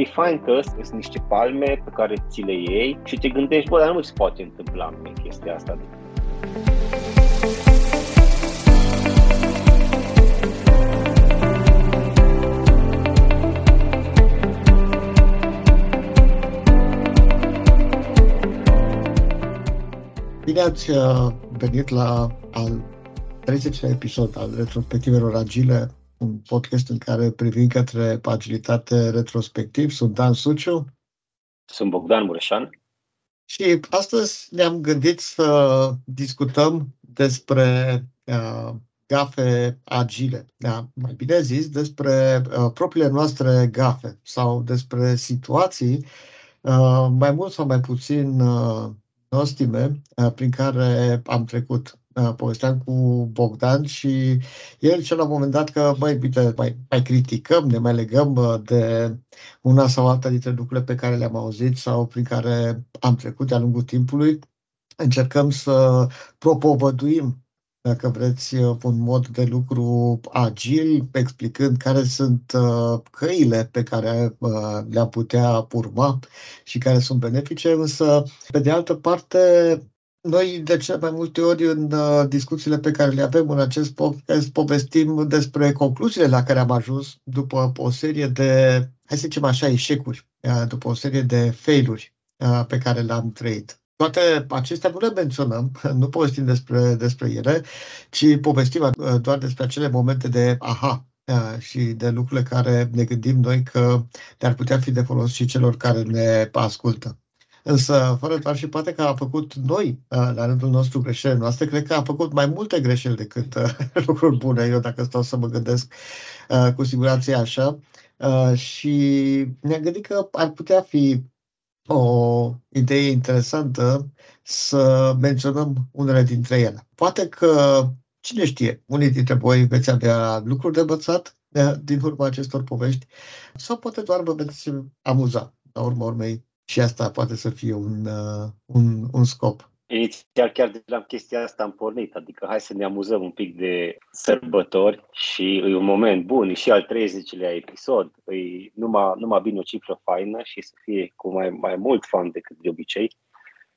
e fain că sunt niște palme pe care ți le iei și te gândești, bă, dar nu se poate întâmpla mie chestia asta. Bine ați uh, venit la al 30 episod al retrospectivelor agile un podcast în care privim către agilitate retrospectiv. Sunt Dan Suciu. Sunt Bogdan Mureșan. Și astăzi ne-am gândit să discutăm despre uh, gafe agile. Da, mai bine zis, despre uh, propriile noastre gafe sau despre situații uh, mai mult sau mai puțin uh, nostime uh, prin care am trecut. Uh, povesteam cu Bogdan și el zicea la un moment dat că, băi, uite, mai, mai criticăm, ne mai legăm uh, de una sau alta dintre lucrurile pe care le-am auzit sau prin care am trecut de-a lungul timpului. Încercăm să propovăduim dacă vreți, uh, un mod de lucru agil, explicând care sunt căile pe care le-am putea urma și care sunt benefice, însă, pe de altă parte, noi, de cele mai multe ori, în uh, discuțiile pe care le avem în acest podcast, povestim despre concluziile la care am ajuns după o serie de, hai să zicem așa, eșecuri, uh, după o serie de failuri uh, pe care le-am trăit. Toate acestea nu le menționăm, nu povestim despre, despre ele, ci povestim uh, doar despre acele momente de aha, uh, și de lucrurile care ne gândim noi că le-ar putea fi de folos și celor care ne ascultă. Însă, fără doar și poate că a făcut noi, uh, la rândul nostru, greșeli noastre, cred că a făcut mai multe greșeli decât uh, lucruri bune. Eu, dacă stau să mă gândesc, uh, cu siguranță e așa. Și ne-am gândit că ar putea fi o idee interesantă să menționăm unele dintre ele. Poate că, cine știe, unii dintre voi veți avea lucruri de învățat din urma acestor povești sau poate doar vă veți amuza. La urma urmei, și asta poate să fie un, uh, un, un scop. Inițial chiar de la chestia asta am pornit, adică hai să ne amuzăm un pic de sărbători și e un moment bun, e și al 30-lea episod, e numai, numai bine o cifră faină și să fie cu mai, mai mult fan decât de obicei.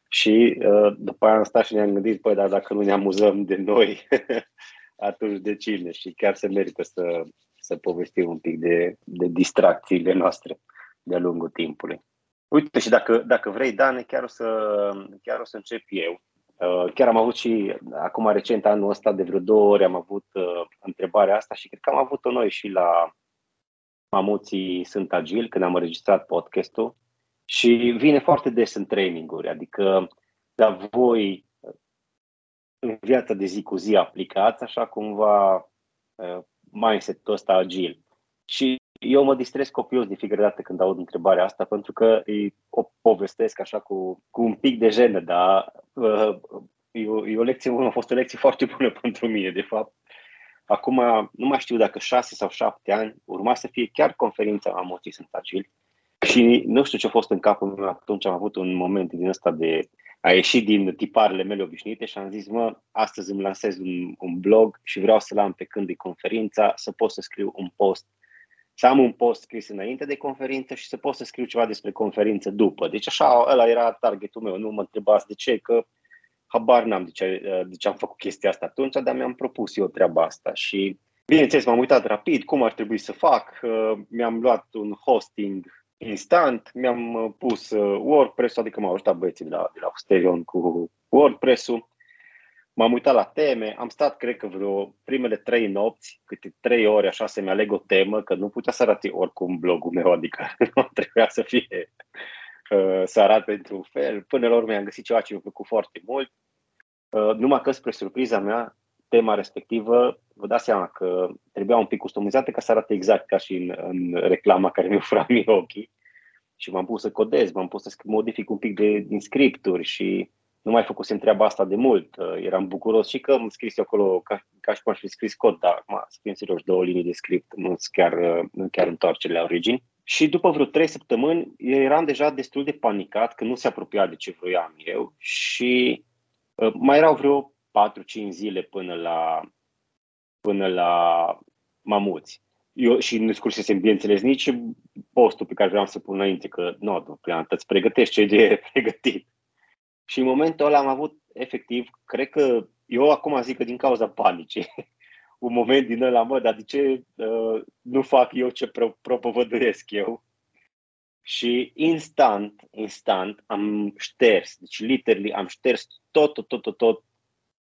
Și uh, după aia am stat și ne-am gândit, păi, dar dacă nu ne amuzăm de noi, atunci de cine? Și chiar se merită să, să povestim un pic de, de distracțiile noastre de-a lungul timpului. Uite, și dacă, dacă vrei, Dan, chiar o să, chiar o să încep eu. Uh, chiar am avut și, acum recent, anul ăsta, de vreo două ori, am avut uh, întrebarea asta și cred că am avut-o noi și la Mamuții Sunt Agil, când am înregistrat podcastul. Și vine foarte des în traininguri, adică dar voi în viața de zi cu zi aplicați așa cumva uh, mindset-ul ăsta agil. Și eu mă distrez copios de fiecare dată când aud întrebarea asta, pentru că îi o povestesc așa cu, cu un pic de jenă, dar uh, e, o, e o lecție, a fost o lecție foarte bună pentru mine, de fapt. Acum, nu mai știu dacă șase sau șapte ani, urma să fie chiar conferința Amoții sunt agili și nu știu ce a fost în capul meu atunci, am avut un moment din ăsta de a ieșit din tiparele mele obișnuite și am zis, mă, astăzi îmi lansez un, un blog și vreau să-l am pe când e conferința, să pot să scriu un post să am un post scris înainte de conferință și să pot să scriu ceva despre conferință după. Deci așa, ăla era targetul meu. Nu mă întrebați de ce, că habar n-am de ce, de ce am făcut chestia asta atunci, dar mi-am propus eu treaba asta și bineînțeles m-am uitat rapid cum ar trebui să fac. Mi-am luat un hosting instant, mi-am pus WordPress, adică m-au ajutat băieții de la, de la Hosterion cu WordPress-ul M-am uitat la teme, am stat, cred că vreo primele trei nopți, câte trei ore, așa, să-mi aleg o temă, că nu putea să arate oricum blogul meu, adică nu trebuia să fie, uh, să arate într-un fel. Până la urmă am găsit ceva ce mi-a plăcut foarte mult. Uh, numai că, spre surpriza mea, tema respectivă, vă dați seama că trebuia un pic customizată ca să arate exact ca și în, în reclama care mi-o fura mie ochii. Și m-am pus să codez, m-am pus să modific un pic de, din scripturi și nu mai făcusem treaba asta de mult. Uh, eram bucuros și că am scris acolo ca, ca și cum aș fi scris cod, dar ma, să fim serios, două linii de script, nu chiar, uh, nu chiar întoarcere la origini. Și după vreo trei săptămâni eram deja destul de panicat că nu se apropia de ce vroiam eu și uh, mai erau vreo 4-5 zile până la, până la mamuți. eu și nu scursesem, bineînțeles, nici postul pe care vreau să pun înainte, că nu, no, prima îți pregătești ce de pregătit. Și în momentul ăla am avut, efectiv, cred că, eu acum zic că din cauza panicii, un moment din ăla, mă, dar de ce uh, nu fac eu ce pro- propovăduiesc eu? Și instant, instant am șters, deci literally am șters tot, tot, tot, tot, tot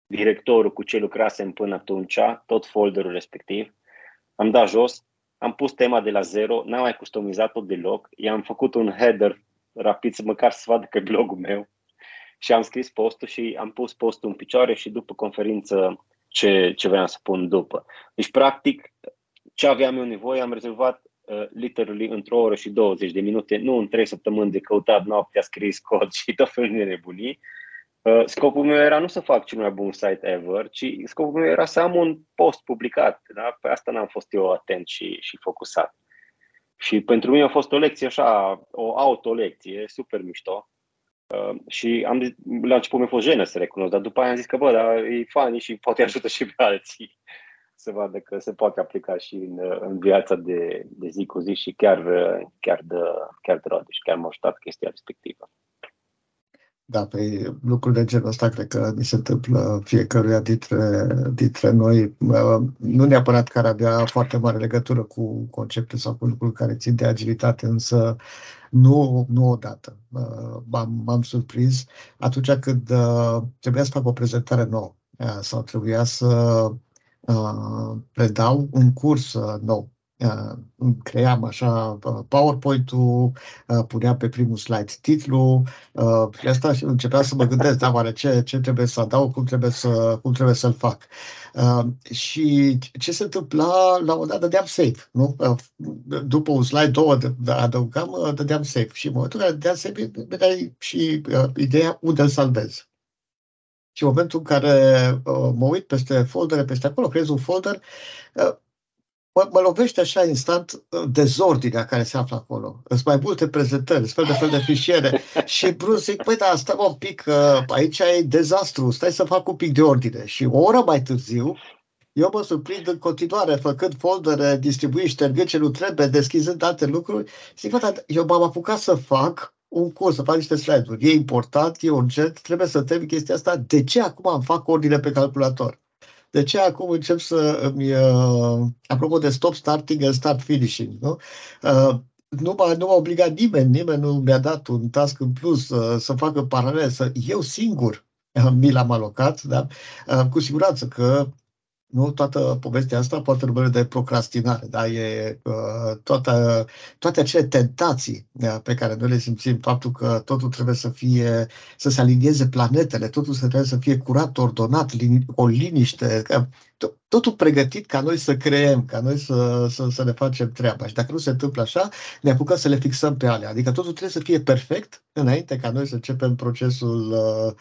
directorul cu ce lucrasem până atunci, tot folderul respectiv. Am dat jos, am pus tema de la zero, n-am mai customizat-o deloc, i-am făcut un header rapid, să măcar să vadă pe blogul meu și am scris postul și am pus postul în picioare și după conferință ce, ce vreau să pun după. Deci, practic, ce aveam eu nevoie am rezolvat uh, literally într-o oră și 20 de minute, nu în 3 săptămâni de căutat noaptea, scris cod și tot felul de nebunii. Uh, scopul meu era nu să fac cel mai bun site ever, ci scopul meu era să am un post publicat. Da? Pe asta n-am fost eu atent și, și focusat. Și pentru mine a fost o lecție așa, o autolecție, super mișto. Uh, și am zis, la început mi-a fost jenă să recunosc, dar după aia am zis că, bă, dar e funny și poate ajută și pe alții să vadă că se poate aplica și în, în viața de, de zi cu zi și chiar, chiar, de, chiar de roade și chiar m-a ajutat chestia respectivă. Da, pe păi, lucruri de genul ăsta cred că mi se întâmplă fiecăruia dintre, dintre noi, nu neapărat care avea foarte mare legătură cu concepte sau cu lucruri care țin de agilitate, însă nu, nu odată. M-am, m-am surprins atunci când uh, trebuia să fac o prezentare nouă sau trebuia să uh, predau un curs uh, nou cream așa PowerPoint-ul, puneam pe primul slide titlul și asta și începea să mă gândesc, da, oare ce, ce trebuie să adaug, cum trebuie, să, cum trebuie să-l fac. Și ce se întâmpla, la un dat dădeam save, nu? După un slide, două adăugam, dădeam save. Și în momentul în care dădeam save, vedeai și ideea unde îl salvez. Și în momentul în care mă uit peste foldere, peste acolo, creez un folder, mă, mă lovește așa instant uh, dezordinea care se află acolo. Sunt mai multe prezentări, sunt fel de fel de fișiere și brusc zic, păi da, stai un pic, uh, aici e dezastru, stai să fac un pic de ordine. Și o oră mai târziu, eu mă surprind în continuare, făcând foldere, distribuind, ștergând ce nu trebuie, deschizând alte lucruri. Zic, bă, eu m-am apucat să fac un curs, să fac niște slide-uri. E important, e urgent, trebuie să termin chestia asta. De ce acum am fac ordine pe calculator? De ce acum încep să îmi, uh, apropo de stop starting and start finishing, nu? Uh, nu m-a, nu m-a obligat nimeni, nimeni nu mi-a dat un task în plus uh, să facă paralel, să eu singur mi l-am alocat, da? Uh, cu siguranță că nu? Toată povestea asta poate urmări de procrastinare, da? E uh, toată, toate acele tentații da? pe care noi le simțim, faptul că totul trebuie să fie, să se alinieze planetele, totul trebuie să fie curat, ordonat, lini- o liniște, că totul pregătit ca noi să creăm, ca noi să, să, să ne facem treaba. Și dacă nu se întâmplă așa, ne apucăm să le fixăm pe alea. Adică totul trebuie să fie perfect înainte ca noi să începem procesul, uh,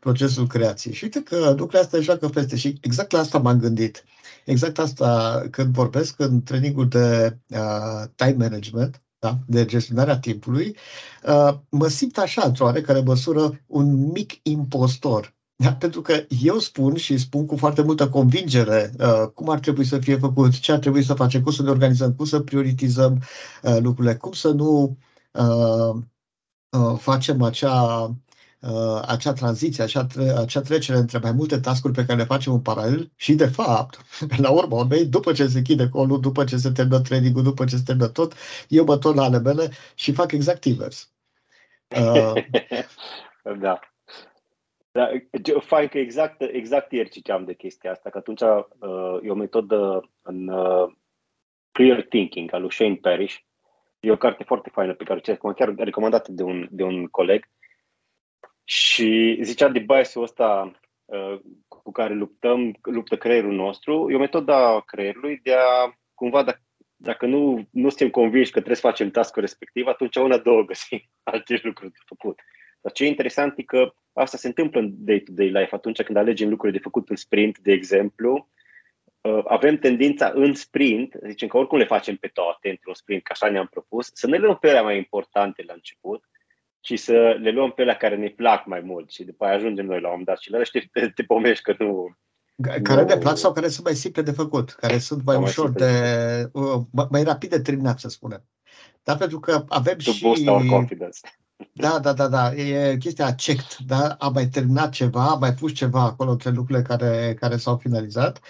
procesul creației. Și uite că lucrurile astea joacă peste. Și exact la asta m-am gândit. Exact asta când vorbesc în trainingul de uh, time management, da? de gestionarea timpului, uh, mă simt așa, într-o oarecare măsură, un mic impostor da, pentru că eu spun și spun cu foarte multă convingere uh, cum ar trebui să fie făcut, ce ar trebui să facem, cum să ne organizăm, cum să prioritizăm uh, lucrurile, cum să nu uh, uh, facem acea, uh, acea tranziție, acea, tre- acea trecere între mai multe tascuri pe care le facem în paralel și, de fapt, la urmă urmei, după ce se închide colul, după ce se termină training după ce se termină tot, eu mă torn la ale mele și fac exact invers. Uh, da. Da, fain că exact, exact ieri citeam de chestia asta, că atunci uh, e o metodă în uh, Clear Thinking al lui Shane Parrish. E o carte foarte faină pe care o citesc, chiar recomandată de un, de un coleg. Și zicea de biasul ăsta uh, cu care luptăm, luptă creierul nostru, e o metodă a creierului de a, cumva, dacă, dacă nu, nu suntem convinși că trebuie să facem task respectiv, atunci una, două găsim alte lucruri de făcut. Dar ce e interesant e că asta se întâmplă în day-to-day life, atunci când alegem lucruri de făcut în sprint, de exemplu, uh, avem tendința în sprint, zicem că oricum le facem pe toate într-un sprint, că așa ne-am propus, să ne luăm pe alea mai importante la început, și să le luăm pe alea care ne plac mai mult și după aia ajungem noi la un moment dat și la te, te, te pomești că nu, Care ne plac sau care sunt mai simple de făcut, care sunt mai, mai ușor de, uh, mai rapid de terminat, să spunem. Dar pentru că avem to și... boost our confidence. Da, da, da, da. E chestia checked, da? Am mai terminat ceva, am mai pus ceva acolo între lucrurile care, care s-au finalizat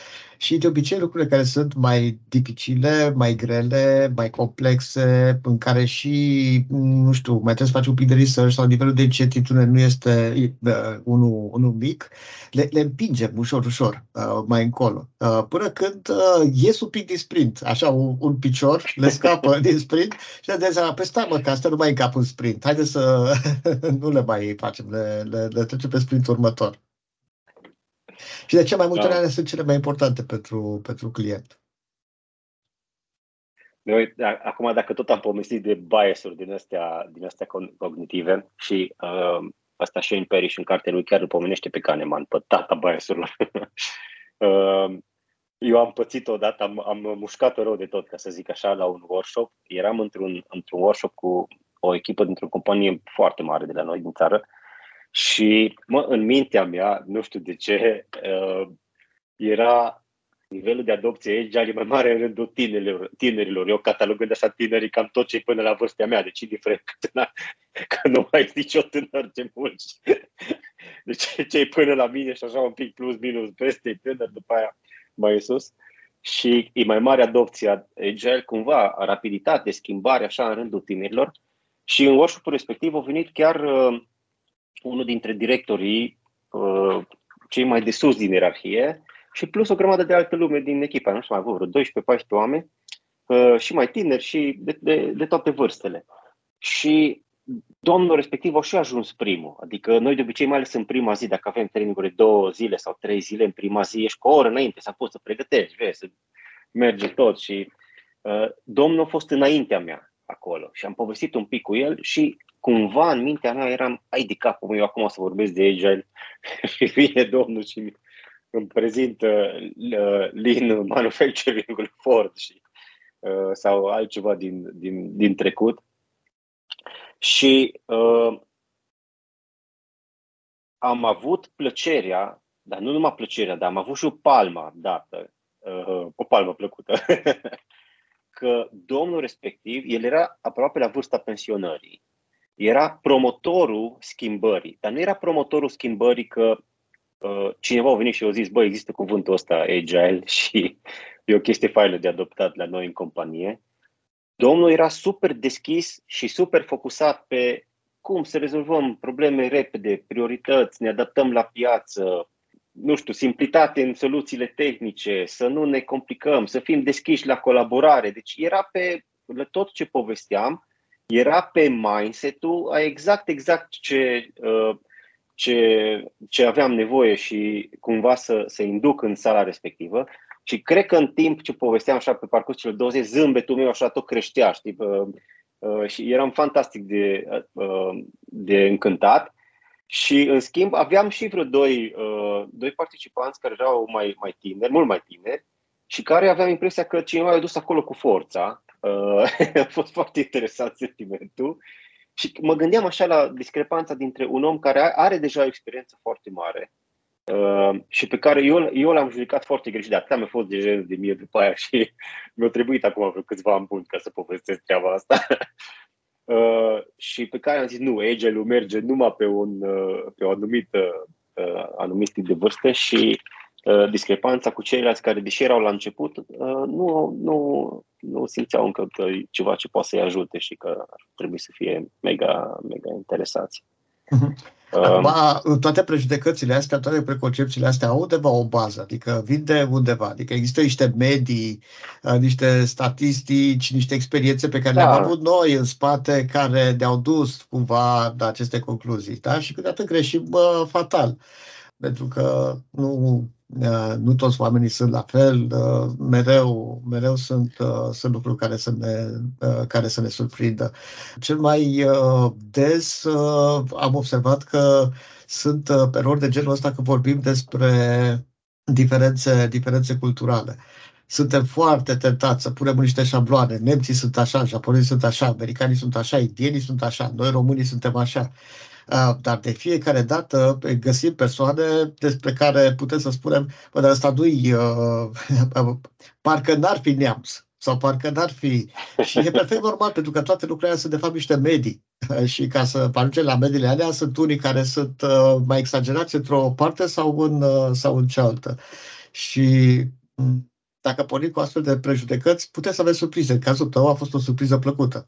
și de obicei lucrurile care sunt mai dificile, mai grele, mai complexe, în care și, nu știu, mai trebuie să faci un pic de research sau nivelul de incertitudine nu este uh, unul, unul mic, le, le împingem ușor, ușor uh, mai încolo. Uh, până când uh, ies un pic din sprint, așa un, un picior, le scapă din sprint și de seama, pe stai mă, că asta nu mai încap un sprint, haide să nu le mai facem, le, le, le trecem pe sprint următor. Și de ce mai multe da. sunt cele mai importante pentru, pentru client. Noi, acum, dacă tot am povestit de bias-uri din astea, din astea cognitive și uh, asta și în Perish în carte lui chiar îl pomenește pe Kahneman, pe tata bias-urilor. uh, eu am pățit odată, am, am mușcat-o rău de tot, ca să zic așa, la un workshop. Eram într-un, într-un workshop cu o echipă dintr-o companie foarte mare de la noi, din țară, și mă, în mintea mea, nu știu de ce, uh, era nivelul de adopție agile mai mare în rândul tinerilor. tinerilor. Eu catalogând așa tinerii cam tot ce până la vârsta mea, deci indiferent că, că nu mai ești nicio tânăr ce mulți. Deci cei până la mine și așa un pic plus minus peste tânăr, după aia mai sus. Și e mai mare adopția agile, cumva, rapiditate, schimbare așa în rândul tinerilor. Și în workshop respectiv a venit chiar uh, unul dintre directorii uh, cei mai de sus din ierarhie și plus o grămadă de alte lume din echipa, nu știu, mai avut vreo 12-14 oameni uh, și mai tineri și de, de, de toate vârstele. Și domnul respectiv a și ajuns primul. Adică noi de obicei, mai ales în prima zi, dacă avem traininguri de două zile sau trei zile în prima zi, ești cu o oră înainte să poți să pregătești, vezi, să merge tot și uh, domnul a fost înaintea mea acolo și am povestit un pic cu el și cumva în mintea mea eram, ai de capul meu, acum o să vorbesc de agile. Și vine domnul și îmi prezintă uh, Lean Manufacturing-ul Ford și, uh, sau altceva din, din, din trecut. Și uh, am avut plăcerea, dar nu numai plăcerea, dar am avut și o palmă dată, uh, o palmă plăcută, că domnul respectiv, el era aproape la vârsta pensionării era promotorul schimbării, dar nu era promotorul schimbării că uh, cineva a venit și a zis, bă, există cuvântul ăsta agile și e o chestie faină de adoptat la noi în companie. Domnul era super deschis și super focusat pe cum să rezolvăm probleme repede, priorități, ne adaptăm la piață, nu știu, simplitate în soluțiile tehnice, să nu ne complicăm, să fim deschiși la colaborare. Deci era pe la tot ce povesteam, era pe mindset-ul a exact, exact ce, uh, ce, ce aveam nevoie și cumva să, să induc în sala respectivă. Și cred că în timp ce povesteam așa pe parcursul 20, zâmbetul meu așa tot creștea, știi? Uh, uh, și eram fantastic de, de încântat. Și, în schimb, aveam și vreo doi, doi participanți care erau mai, mai tineri, mult mai tineri, și care aveam impresia că cineva i-a dus acolo cu forța. Uh, a fost foarte interesant sentimentul. Și mă gândeam așa la discrepanța dintre un om care are deja o experiență foarte mare uh, și pe care eu, eu l-am judecat foarte greșit, de atât mi-a fost deja de mie după aia și mi-a trebuit acum vreo câțiva ani buni ca să povestesc treaba asta. Uh, și pe care am zis, nu, agile merge numai pe un, uh, pe o anumită, uh, anumit tip de vârstă și Uh, discrepanța cu ceilalți care, deși erau la început, uh, nu, nu, nu simțeau încă că e ceva ce poate să-i ajute și că ar trebui să fie mega, mega interesați. Mhm. Um, Acum, toate prejudecățile astea, toate preconcepțiile astea au undeva o bază, adică vin de undeva, adică există niște medii, uh, niște statistici, niște experiențe pe care da. le-am avut noi în spate care ne-au dus cumva la aceste concluzii, da? Și câteodată greșim uh, fatal, pentru că nu Uh, nu toți oamenii sunt la fel, uh, mereu, mereu sunt, uh, sunt lucruri care să, ne, care să ne surprindă. Cel mai des am observat că sunt erori de genul ăsta că vorbim despre diferențe, diferențe culturale suntem foarte tentați să punem niște șabloane. Nemții sunt așa, japonezii sunt așa, americanii sunt așa, indienii sunt așa, noi românii suntem așa. Uh, dar de fiecare dată găsim persoane despre care putem să spunem, bă, dar ăsta nu-i, uh, parcă n-ar fi neamț sau parcă n-ar fi. Și e perfect normal, pentru că toate lucrurile sunt de fapt niște medii. Și ca să ajungem la mediile alea, sunt unii care sunt uh, mai exagerați într-o parte sau în, uh, sau în cealaltă. Și mm, dacă pornim cu astfel de prejudecăți, puteți să aveți surprize. În cazul tău a fost o surpriză plăcută.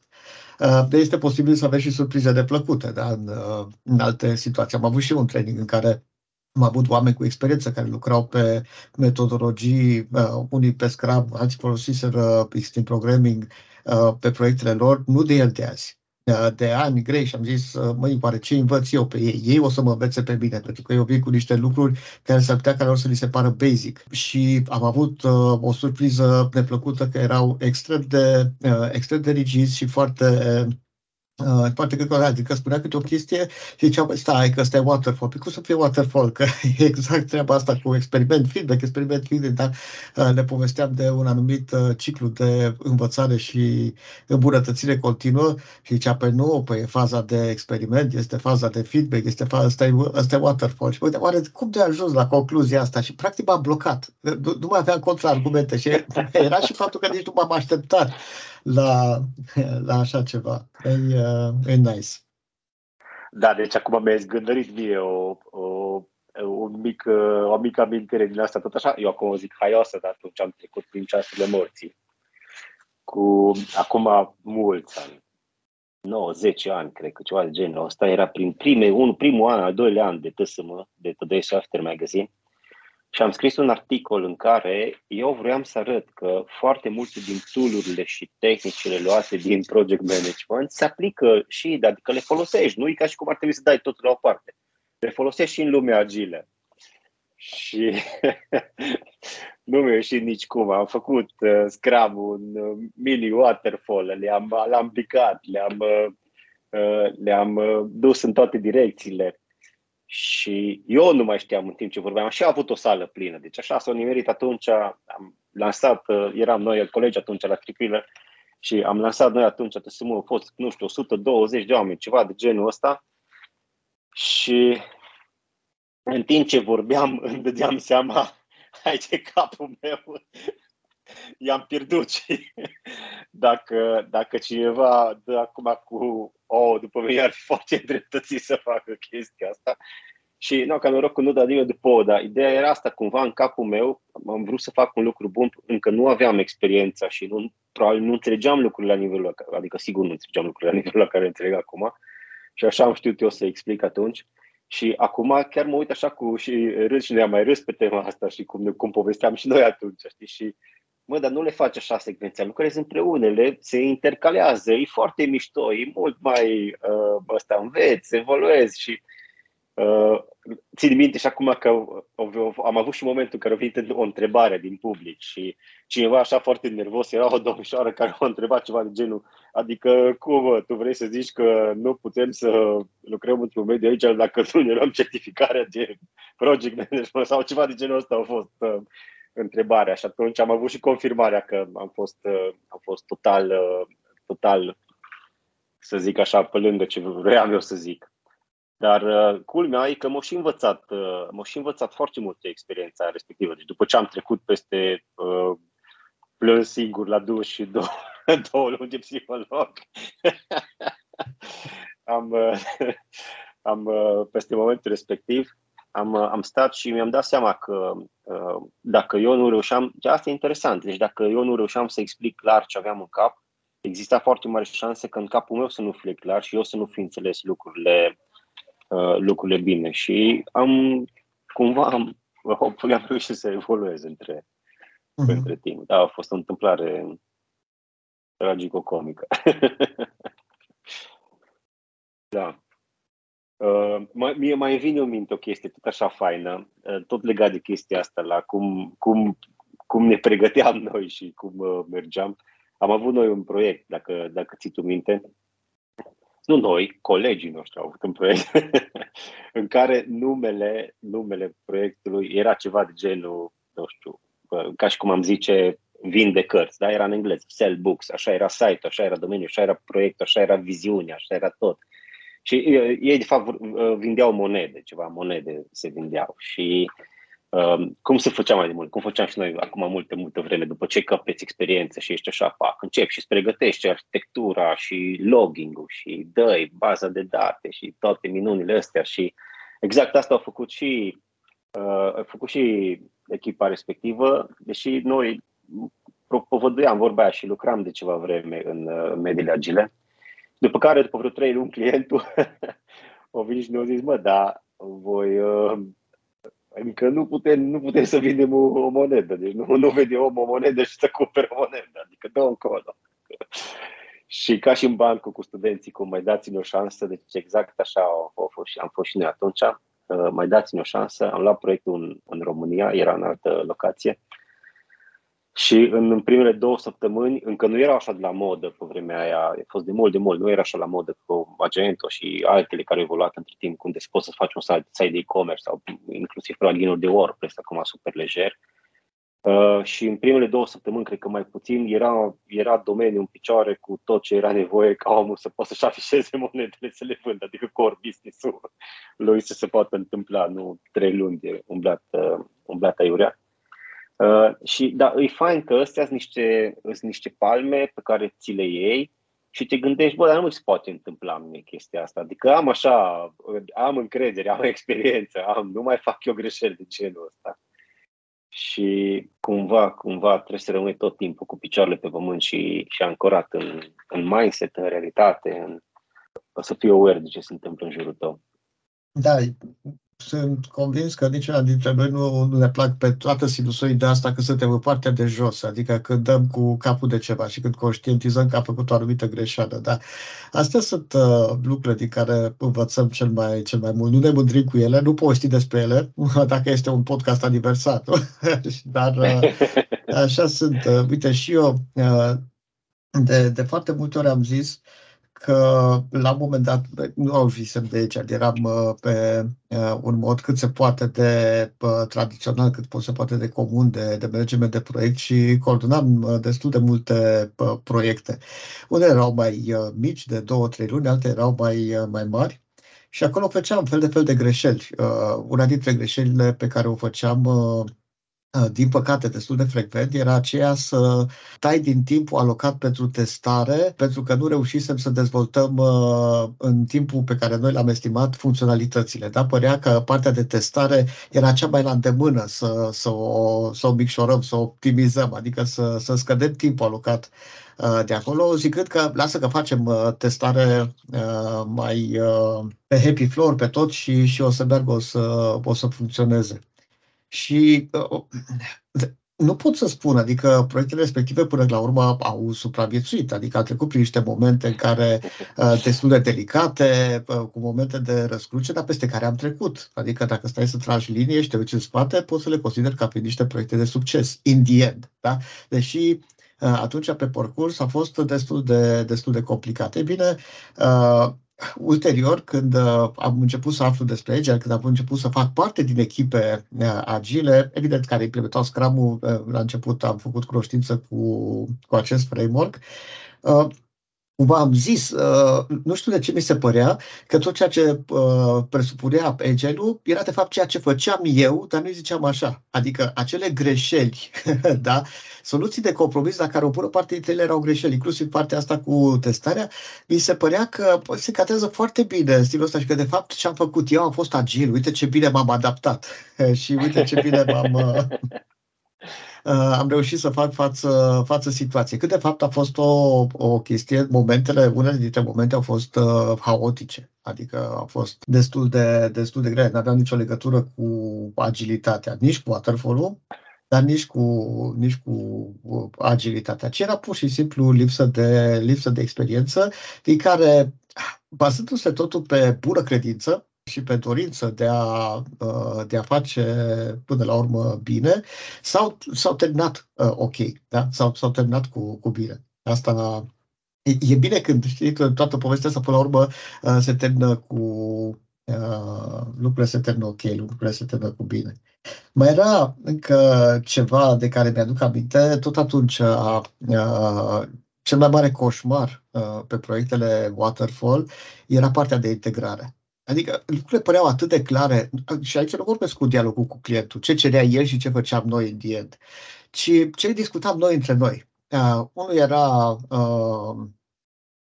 Uh, este posibil să aveți și surprize de plăcute da? în, uh, în alte situații. Am avut și un training în care am avut oameni cu experiență care lucrau pe metodologii, uh, unii pe Scrum, alții folosiseră Extreme Programming uh, pe proiectele lor, nu de el de azi, uh, de ani grei și am zis, uh, măi, oare ce învăț eu pe ei? Ei o să mă învețe pe mine, pentru că eu vin cu niște lucruri care s-ar putea care o să li se pară basic. Și am avut uh, o surpriză neplăcută că erau extrem de, uh, extrem de rigizi și foarte Uh, poate că adică spunea câte o chestie și zicea, stai că ăsta e waterfall. Păi cum să fie waterfall? Că e exact treaba asta cu experiment feedback, experiment feedback, dar uh, ne povesteam de un anumit uh, ciclu de învățare și îmbunătățire continuă și zicea, păi nu, păi e faza de experiment, este faza de feedback, este faza, ăsta e, ăsta e waterfall. Și uite, oare cum de ajuns la concluzia asta? Și practic m-am blocat. Nu, nu mai aveam contraargumente și era și faptul că nici nu m-am așteptat la, la așa ceva. E, uh, e nice. Da, deci acum mi-ai zgândărit mie o, o, un mic, o mică amintire din asta tot așa. Eu acum zic haioasă, dar atunci am trecut prin ceasurile morții. Cu acum mulți ani, 9, 10 ani, cred că ceva de genul ăsta, era prin prime, un, primul an, al doilea an de TSM, de Today Software Magazine, și am scris un articol în care eu vreau să arăt că foarte multe din tool și tehnicile luate din project management se aplică și, adică le folosești, nu e ca și cum ar trebui să dai totul la o parte. Le folosești și în lumea agilă. Și nu mi-a ieșit nici cum. Am făcut uh, Scrum, un uh, mini waterfall, le-am, le-am picat, le-am, uh, uh, le-am uh, dus în toate direcțiile. Și eu nu mai știam în timp ce vorbeam. Și a avut o sală plină. Deci așa s-a nimerit atunci. Am lansat, uh, eram noi colegi atunci la Tripilă și am lansat noi atunci, să mă, au fost, nu știu, 120 de oameni, ceva de genul ăsta. Și în timp ce vorbeam, îmi dădeam seama, aici e capul meu, i-am pierdut și dacă, dacă cineva dă acum cu oh, după mine ar fi foarte îndreptățit să facă chestia asta. Și nu, ca norocul nu da nimeni după o, dar ideea era asta, cumva în capul meu am vrut să fac un lucru bun, încă nu aveam experiența și nu, probabil nu înțelegeam lucrurile la nivelul ăla, adică sigur nu înțelegeam lucrurile la nivelul la care înțeleg acum și așa am știut eu să explic atunci. Și acum chiar mă uit așa cu și râs și ne-am mai râs pe tema asta și cum, cum povesteam și noi atunci, știi? Și mă, dar nu le faci așa secvențial, lucrezi împreună, le, se intercalează, e foarte mișto, e mult mai uh, ăsta, înveți, evoluezi și uh, țin minte și acum că am avut și momentul în care a venit o întrebare din public și cineva așa foarte nervos, era o domnișoară care a întrebat ceva de genul, adică cum, tu vrei să zici că nu putem să lucrăm într-un mediu aici dacă nu ne luăm certificarea de project management sau ceva de genul ăsta a fost. Uh, întrebarea și atunci am avut și confirmarea că am fost, uh, am fost total, uh, total, să zic așa, pe lângă ce vreau eu să zic. Dar uh, culmea e că m-au și învățat, m-au și învățat foarte mult experiența respectivă. Deci după ce am trecut peste uh, plâns singur la duș și două, două luni de psiholog, am, uh, am uh, peste momentul respectiv, am, am stat și mi-am dat seama că uh, dacă eu nu reușeam, asta e interesant, deci dacă eu nu reușeam să explic clar ce aveam în cap, exista foarte mare șanse că în capul meu să nu fie clar și eu să nu fi înțeles lucrurile, uh, lucrurile bine. Și am, cumva, am, am reușit să evoluez între, uh-huh. între timp. Da, a fost o întâmplare tragico-comică. da. Uh, mie mai vine în minte o chestie tot așa faină, uh, tot legat de chestia asta, la cum, cum, cum ne pregăteam noi și cum uh, mergeam. Am avut noi un proiect, dacă, dacă ții tu minte, nu noi, colegii noștri au avut un proiect în care numele, numele proiectului era ceva de genul, nu știu, uh, ca și cum am zice, vinde cărți, da? era în engleză, sell books, așa era site așa era domeniul, așa era proiectul, așa era viziunea, așa era tot. Și ei, de fapt, vindeau monede, ceva monede se vindeau. Și um, cum se făcea mai de mult? Cum făceam și noi acum multe, multe vreme, după ce căpeți experiență și ești așa, pac, încep și îți pregătești arhitectura și logging-ul și dă baza de date și toate minunile astea și exact asta au făcut și uh, a făcut și echipa respectivă, deși noi propovăduiam vorba aia și lucram de ceva vreme în uh, mediile agile. După care, după vreo trei luni, clientul o venit și ne-a zis, mă, da, voi, uh, adică nu putem, nu putem să vindem o, o monedă, deci nu, nu vede om o monedă și să cumpere o monedă, adică dă încolo. și ca și în bancul cu studenții, cum mai dați-ne o șansă, deci exact așa am fost, am fost și noi atunci, uh, mai dați-ne o șansă, am luat proiectul în, în România, era în altă locație, și în primele două săptămâni încă nu era așa de la modă pe vremea aia, a fost de mult, de mult, nu era așa la modă cu Magento și altele care au evoluat între timp, unde poți să faci un site de e-commerce sau inclusiv plugin de WordPress, acum super lejer. Uh, și în primele două săptămâni, cred că mai puțin, era, era domeniul în picioare cu tot ce era nevoie ca omul să poată să-și afișeze monedele să le vândă, adică core business-ul lui să se poată întâmpla, nu trei luni de umblat, uh, umblat aiurea. Uh, și da, e fain că astea sunt niște, sunt niște palme pe care ți le iei și te gândești, bă, dar nu mi se poate întâmpla mie chestia asta. Adică am așa, am încredere, am experiență, am, nu mai fac eu greșeli de genul ăsta. Și cumva, cumva trebuie să rămâi tot timpul cu picioarele pe pământ și, și ancorat în, în mindset, în realitate, în, să fii aware de ce se întâmplă în jurul tău. Da, sunt convins că niciuna dintre noi nu, nu ne plac pe toată sinusoida asta că suntem în partea de jos, adică când dăm cu capul de ceva și când conștientizăm că a făcut o anumită greșeală. Dar astea sunt uh, lucruri din care învățăm cel mai, cel mai mult. Nu ne mândrim cu ele, nu povesti despre ele, dacă este un podcast aniversat. Dar uh, așa sunt. Uh, uite, și eu uh, de, de foarte multe ori am zis uh, că la un moment dat nu au visem de aici, eram uh, pe uh, un mod cât se poate de uh, tradițional, cât se poate de comun de, de management de proiect și coordonam destul de multe proiecte. Unele erau mai mici, de două, trei luni, alte erau mai, mai mari. Și acolo făceam fel de fel de greșeli. Una dintre greșelile pe care o făceam Uh, din păcate, destul de frecvent, era aceea să tai din timpul alocat pentru testare, pentru că nu reușisem să dezvoltăm uh, în timpul pe care noi l-am estimat funcționalitățile. Da? Părea că partea de testare era cea mai la îndemână să, să, o, să o micșorăm, să o optimizăm, adică să, să scădem timpul alocat uh, de acolo, zicând că lasă că facem testare mai pe happy floor, pe tot și, și o să meargă, o să, o să funcționeze. Și uh, nu pot să spun, adică proiectele respective până la urmă au supraviețuit, adică a trecut prin niște momente în care uh, destul de delicate, uh, cu momente de răscruce, dar peste care am trecut. Adică dacă stai să tragi linie și te uiți în spate, poți să le consider ca fiind niște proiecte de succes, in the end. Da? Deși uh, atunci pe parcurs a fost destul de, destul de complicat. E bine, uh, ulterior, când uh, am început să aflu despre Agile, când am început să fac parte din echipe uh, agile, evident care implementau Scrum-ul, uh, la început am făcut cunoștință cu, cu acest framework, cumva am zis, uh, nu știu de ce mi se părea, că tot ceea ce uh, presupunea agile era de fapt ceea ce făceam eu, dar nu ziceam așa. Adică acele greșeli, da? soluții de compromis la care o bună parte dintre ele erau greșeli, inclusiv partea asta cu testarea, mi se părea că se catează foarte bine în stilul ăsta și că de fapt ce am făcut eu am fost agil, uite ce bine m-am adaptat și uite ce bine m-am... Uh, Uh, am reușit să fac față, față situației. Cât de fapt a fost o, o chestie, momentele, unele dintre momente au fost uh, haotice, adică au fost destul de, destul de grele, nu aveau nicio legătură cu agilitatea, nici cu waterfall dar nici cu, nici cu agilitatea, ci era pur și simplu lipsă de, lipsă de experiență, din care, bazându-se totul pe bună credință, și pe dorință de a, uh, de a face până la urmă bine, s-au, s-au terminat uh, ok, da? s-au, s-au terminat cu, cu bine. Asta e, e bine când știi că toată povestea asta până la urmă uh, se termină cu, uh, lucrurile se termină ok, lucrurile se termină cu bine. Mai era încă ceva de care mi-aduc aminte, tot atunci uh, uh, cel mai mare coșmar uh, pe proiectele Waterfall era partea de integrare. Adică lucrurile păreau atât de clare și aici nu vorbesc cu dialogul cu clientul, ce cerea el și ce făceam noi în end, ci ce discutam noi între noi. Uh, unul era uh,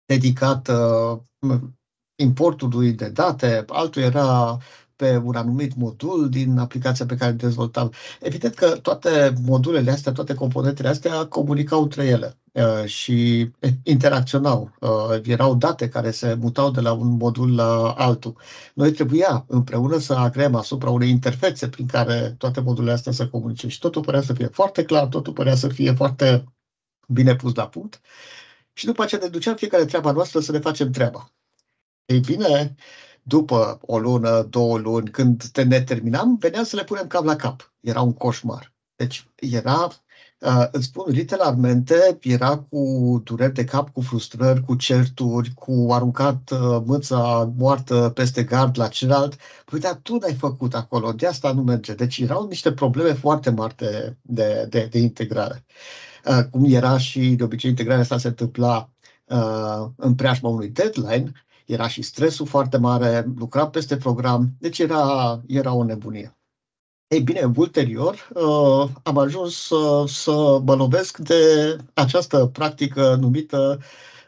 dedicat uh, importului de date, altul era pe un anumit modul din aplicația pe care îl dezvoltam. Evident că toate modulele astea, toate componentele astea comunicau între ele uh, și interacționau. Uh, erau date care se mutau de la un modul la altul. Noi trebuia împreună să agreăm asupra unei interfețe prin care toate modulele astea să comunice și totul părea să fie foarte clar, totul părea să fie foarte bine pus la punct și după aceea ne duceam fiecare treaba noastră să ne facem treaba. Ei bine, după o lună, două luni, când te ne terminam, veneam să le punem cap la cap. Era un coșmar. Deci era, uh, îți spun, literalmente, era cu dureri de cap, cu frustrări, cu certuri, cu aruncat uh, mâța moartă peste gard la celălalt. Păi, dar tu n-ai făcut acolo, de asta nu merge. Deci erau niște probleme foarte mari de, de, de, de integrare. Uh, cum era și de obicei integrarea asta se întâmpla uh, în preajma unui deadline, era și stresul foarte mare, lucra peste program, deci era, era o nebunie. Ei bine, ulterior uh, am ajuns să, să mă lovesc de această practică numită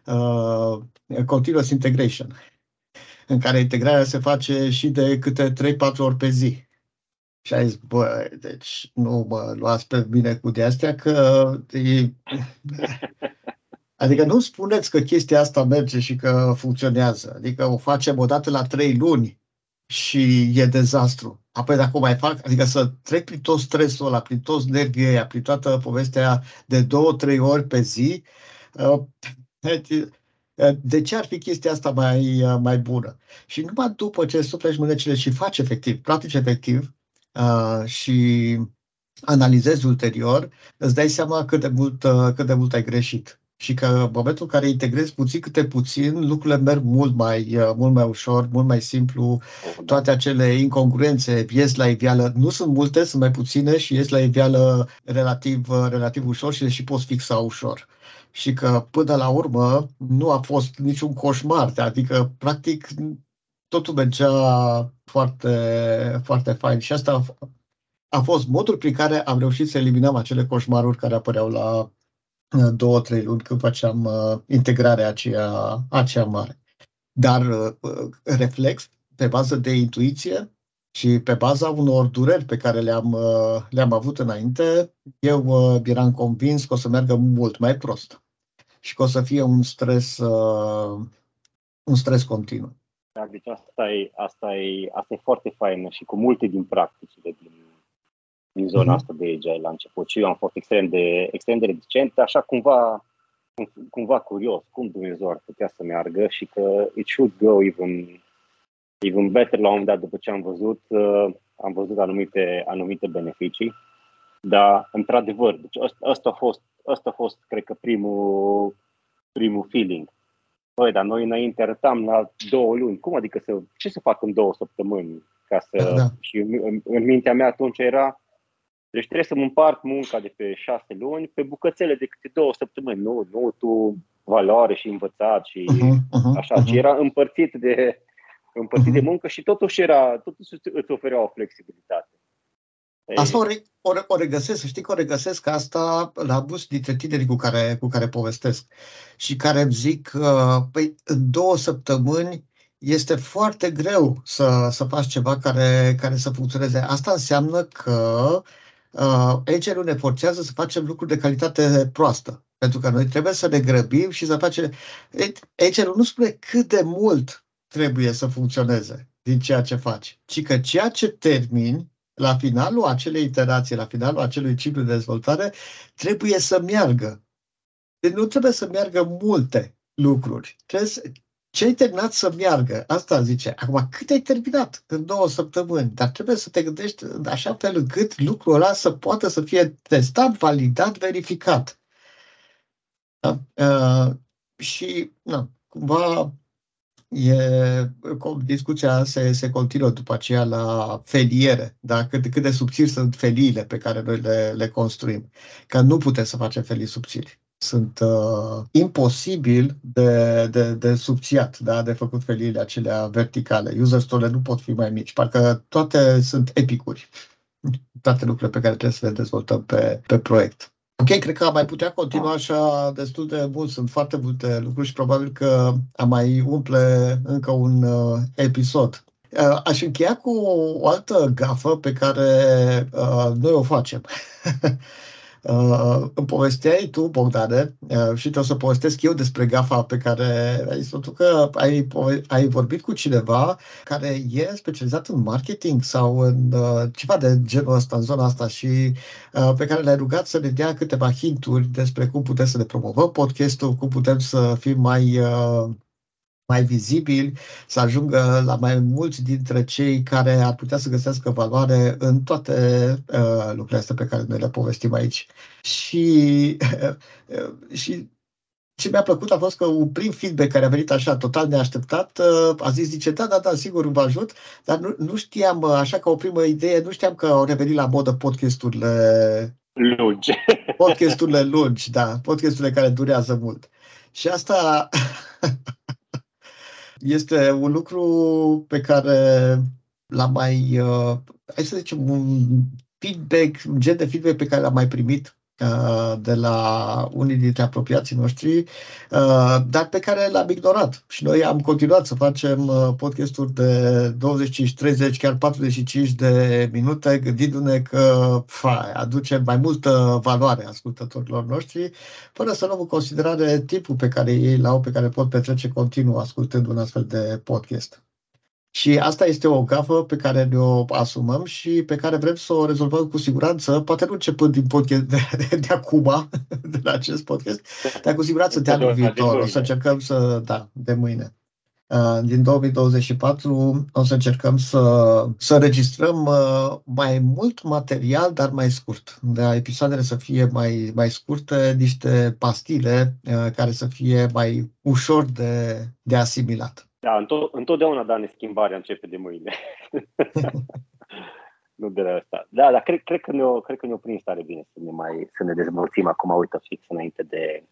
uh, Continuous Integration, în care integrarea se face și de câte 3-4 ori pe zi. Și ai zis, bă, deci nu mă luați pe mine cu de astea că e... Adică nu spuneți că chestia asta merge și că funcționează. Adică o facem odată la trei luni și e dezastru. Apoi dacă o mai fac, adică să trec prin tot stresul ăla, prin toți nervii ăia, prin toată povestea de două, trei ori pe zi, uh, de ce ar fi chestia asta mai, uh, mai bună? Și numai după ce sufleți mânecile și faci efectiv, practici efectiv uh, și analizezi ulterior, îți dai seama cât de mult, cât de mult ai greșit și că în momentul în care integrezi puțin câte puțin, lucrurile merg mult mai, uh, mult mai ușor, mult mai simplu, toate acele incongruențe ies la iveală, nu sunt multe, sunt mai puține și ies la iveală relativ, uh, relativ ușor și le și poți fixa ușor. Și că până la urmă nu a fost niciun coșmar, adică practic totul mergea foarte, foarte fain. Și asta a, a fost modul prin care am reușit să eliminăm acele coșmaruri care apăreau la, două, trei luni când făceam uh, integrarea aceea, aceea mare. Dar uh, reflex, pe bază de intuiție și pe baza unor dureri pe care le-am, uh, le-am avut înainte, eu uh, eram convins că o să meargă mult mai prost și că o să fie un stres, uh, un stres continuu. Da, deci asta e, asta, e, asta e foarte faină și cu multe din practicile din din zona asta de agile la început și eu am fost extrem de, extrem de reticent, așa cumva, cumva curios cum Dumnezeu ar putea să meargă și că it should go even, even better la un moment dat după ce am văzut, uh, am văzut anumite, anumite beneficii. Dar, într-adevăr, deci ăsta, a fost, ăsta a fost, cred că, primul, primul feeling. Păi, dar noi înainte arătam la două luni. Cum adică să, ce să fac în două săptămâni? Ca să, da. Și în, în mintea mea atunci era, deci trebuie să-mi împart munca de pe șase luni pe bucățele de câte două săptămâni, nu, nu tu valoare și învățat și uh-huh, uh-huh, așa, uh-huh. ci era împărțit de, împărțit uh-huh. de muncă și totuși era, totuși îți oferea o flexibilitate. Asta o, re, o, o regăsesc, să știi că o regăsesc asta la bus dintre tinerii cu care, cu care povestesc și care îmi zic că păi, în două săptămâni este foarte greu să, să faci ceva care, care să funcționeze. Asta înseamnă că uh, ECR-ul ne forțează să facem lucruri de calitate proastă. Pentru că noi trebuie să ne grăbim și să facem... ECR-ul nu spune cât de mult trebuie să funcționeze din ceea ce faci, ci că ceea ce termini la finalul acelei iterații, la finalul acelui ciclu de dezvoltare, trebuie să meargă. Deci nu trebuie să meargă multe lucruri. Trebuie să, ce ai terminat să meargă? Asta zice. Acum, cât ai terminat în două săptămâni? Dar trebuie să te gândești în așa fel încât lucrul ăla să poată să fie testat, validat, verificat. Da? Uh, și, na, cumva, e, discuția se, se continuă după aceea la feliere, da? cât, cât de subțiri sunt feliile pe care noi le, le construim. Că nu putem să facem felii subțiri. Sunt uh, imposibil de, de, de subțiat, da? de făcut feliile acelea verticale. User story nu pot fi mai mici, parcă toate sunt epicuri. Toate lucrurile pe care trebuie să le dezvoltăm pe, pe proiect. Ok, cred că am mai putea continua așa destul de mult. Sunt foarte multe lucruri și probabil că am mai umple încă un uh, episod. Uh, aș încheia cu o altă gafă pe care uh, noi o facem. Uh, îmi povesteai tu, Bogdane, uh, și o să povestesc eu despre gafa pe care ai spus că ai, ai vorbit cu cineva care e specializat în marketing sau în uh, ceva de genul ăsta, în zona asta și uh, pe care l-ai rugat să ne dea câteva hinturi despre cum putem să ne promovăm podcastul, cum putem să fim mai uh, mai vizibili, să ajungă la mai mulți dintre cei care ar putea să găsească valoare în toate uh, lucrurile astea pe care noi le povestim aici. Și, uh, și ce mi-a plăcut a fost că un prim feedback care a venit așa total neașteptat uh, a zis, zice, da, da, da, sigur vă ajut, dar nu, nu știam, uh, așa ca o primă idee, nu știam că au revenit la modă podcasturile lungi. Podcasturile lungi, da, podcasturile care durează mult. Și asta Este un lucru pe care l-am mai, uh, hai să zicem, un feedback, un gen de feedback pe care l-am mai primit uh, de la unii dintre apropiații noștri, uh, dar pe care l-am ignorat. Și noi am continuat să facem uh, podcasturi de 25-30, chiar 45 de minute, gândindu-ne că fa, aduce mai multă valoare ascultătorilor noștri, fără să luăm în considerare timpul pe care ei l-au, pe care pot petrece continuu ascultând un astfel de podcast. Și asta este o gafă pe care ne-o asumăm și pe care vrem să o rezolvăm cu siguranță, poate nu începând din podcast de, de, de acum, de la acest podcast, dar cu siguranță de anul viitor. O să încercăm să, da, de mâine. Uh, din 2024 o să încercăm să, să registrăm uh, mai mult material, dar mai scurt. De episoadele să fie mai, mai scurte, niște pastile uh, care să fie mai ușor de, de asimilat. Da, întotdeauna, da, ne schimbarea începe de mâine. nu de la asta. Da, dar cred, cred, că ne-o, cred că ne-o prins tare bine să ne, mai, să ne dezvolțim acum, uite, fix înainte de,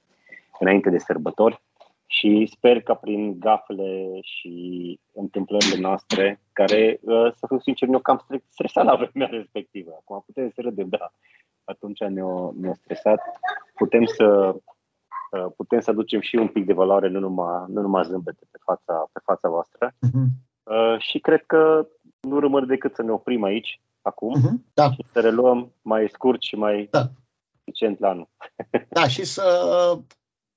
înainte de sărbători și sper că prin gafele și întâmplările noastre, care, uh, să fiu sincer, ne-au cam stresat la vremea respectivă. Acum putem să râdem, da, atunci ne-au, ne stresat. Putem să Uh, putem să aducem și un pic de valoare, nu numai, nu numai zâmbete pe fața, pe fața voastră. Uh-huh. Și cred că nu rămâne decât să ne oprim aici, acum, uh-huh. da. și să reluăm mai scurt și mai da. eficient la anul. Da, și să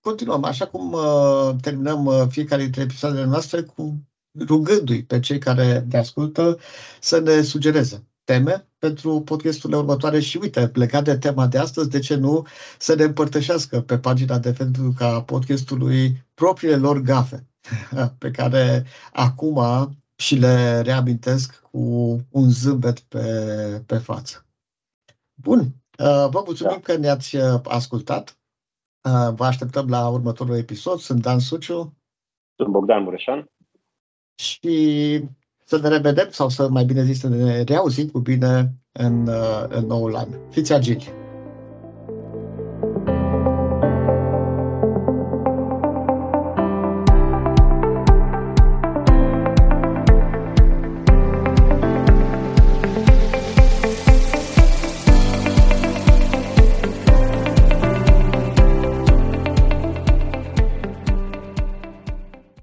continuăm, așa cum uh, terminăm uh, fiecare dintre episoadele noastre, cu rugându-i pe cei care ne ascultă să ne sugereze teme pentru podcasturile următoare și uite, plecat de tema de astăzi, de ce nu să ne împărtășească pe pagina de Facebook a podcastului propriile lor gafe pe care acum și le reamintesc cu un zâmbet pe, pe față. Bun, uh, vă mulțumim da. că ne-ați uh, ascultat. Uh, vă așteptăm la următorul episod. Sunt Dan Suciu. Sunt Bogdan Mureșan. Și să ne revedem sau să mai bine zis să ne reauzim cu bine în, uh, în noul an. Fiți agili!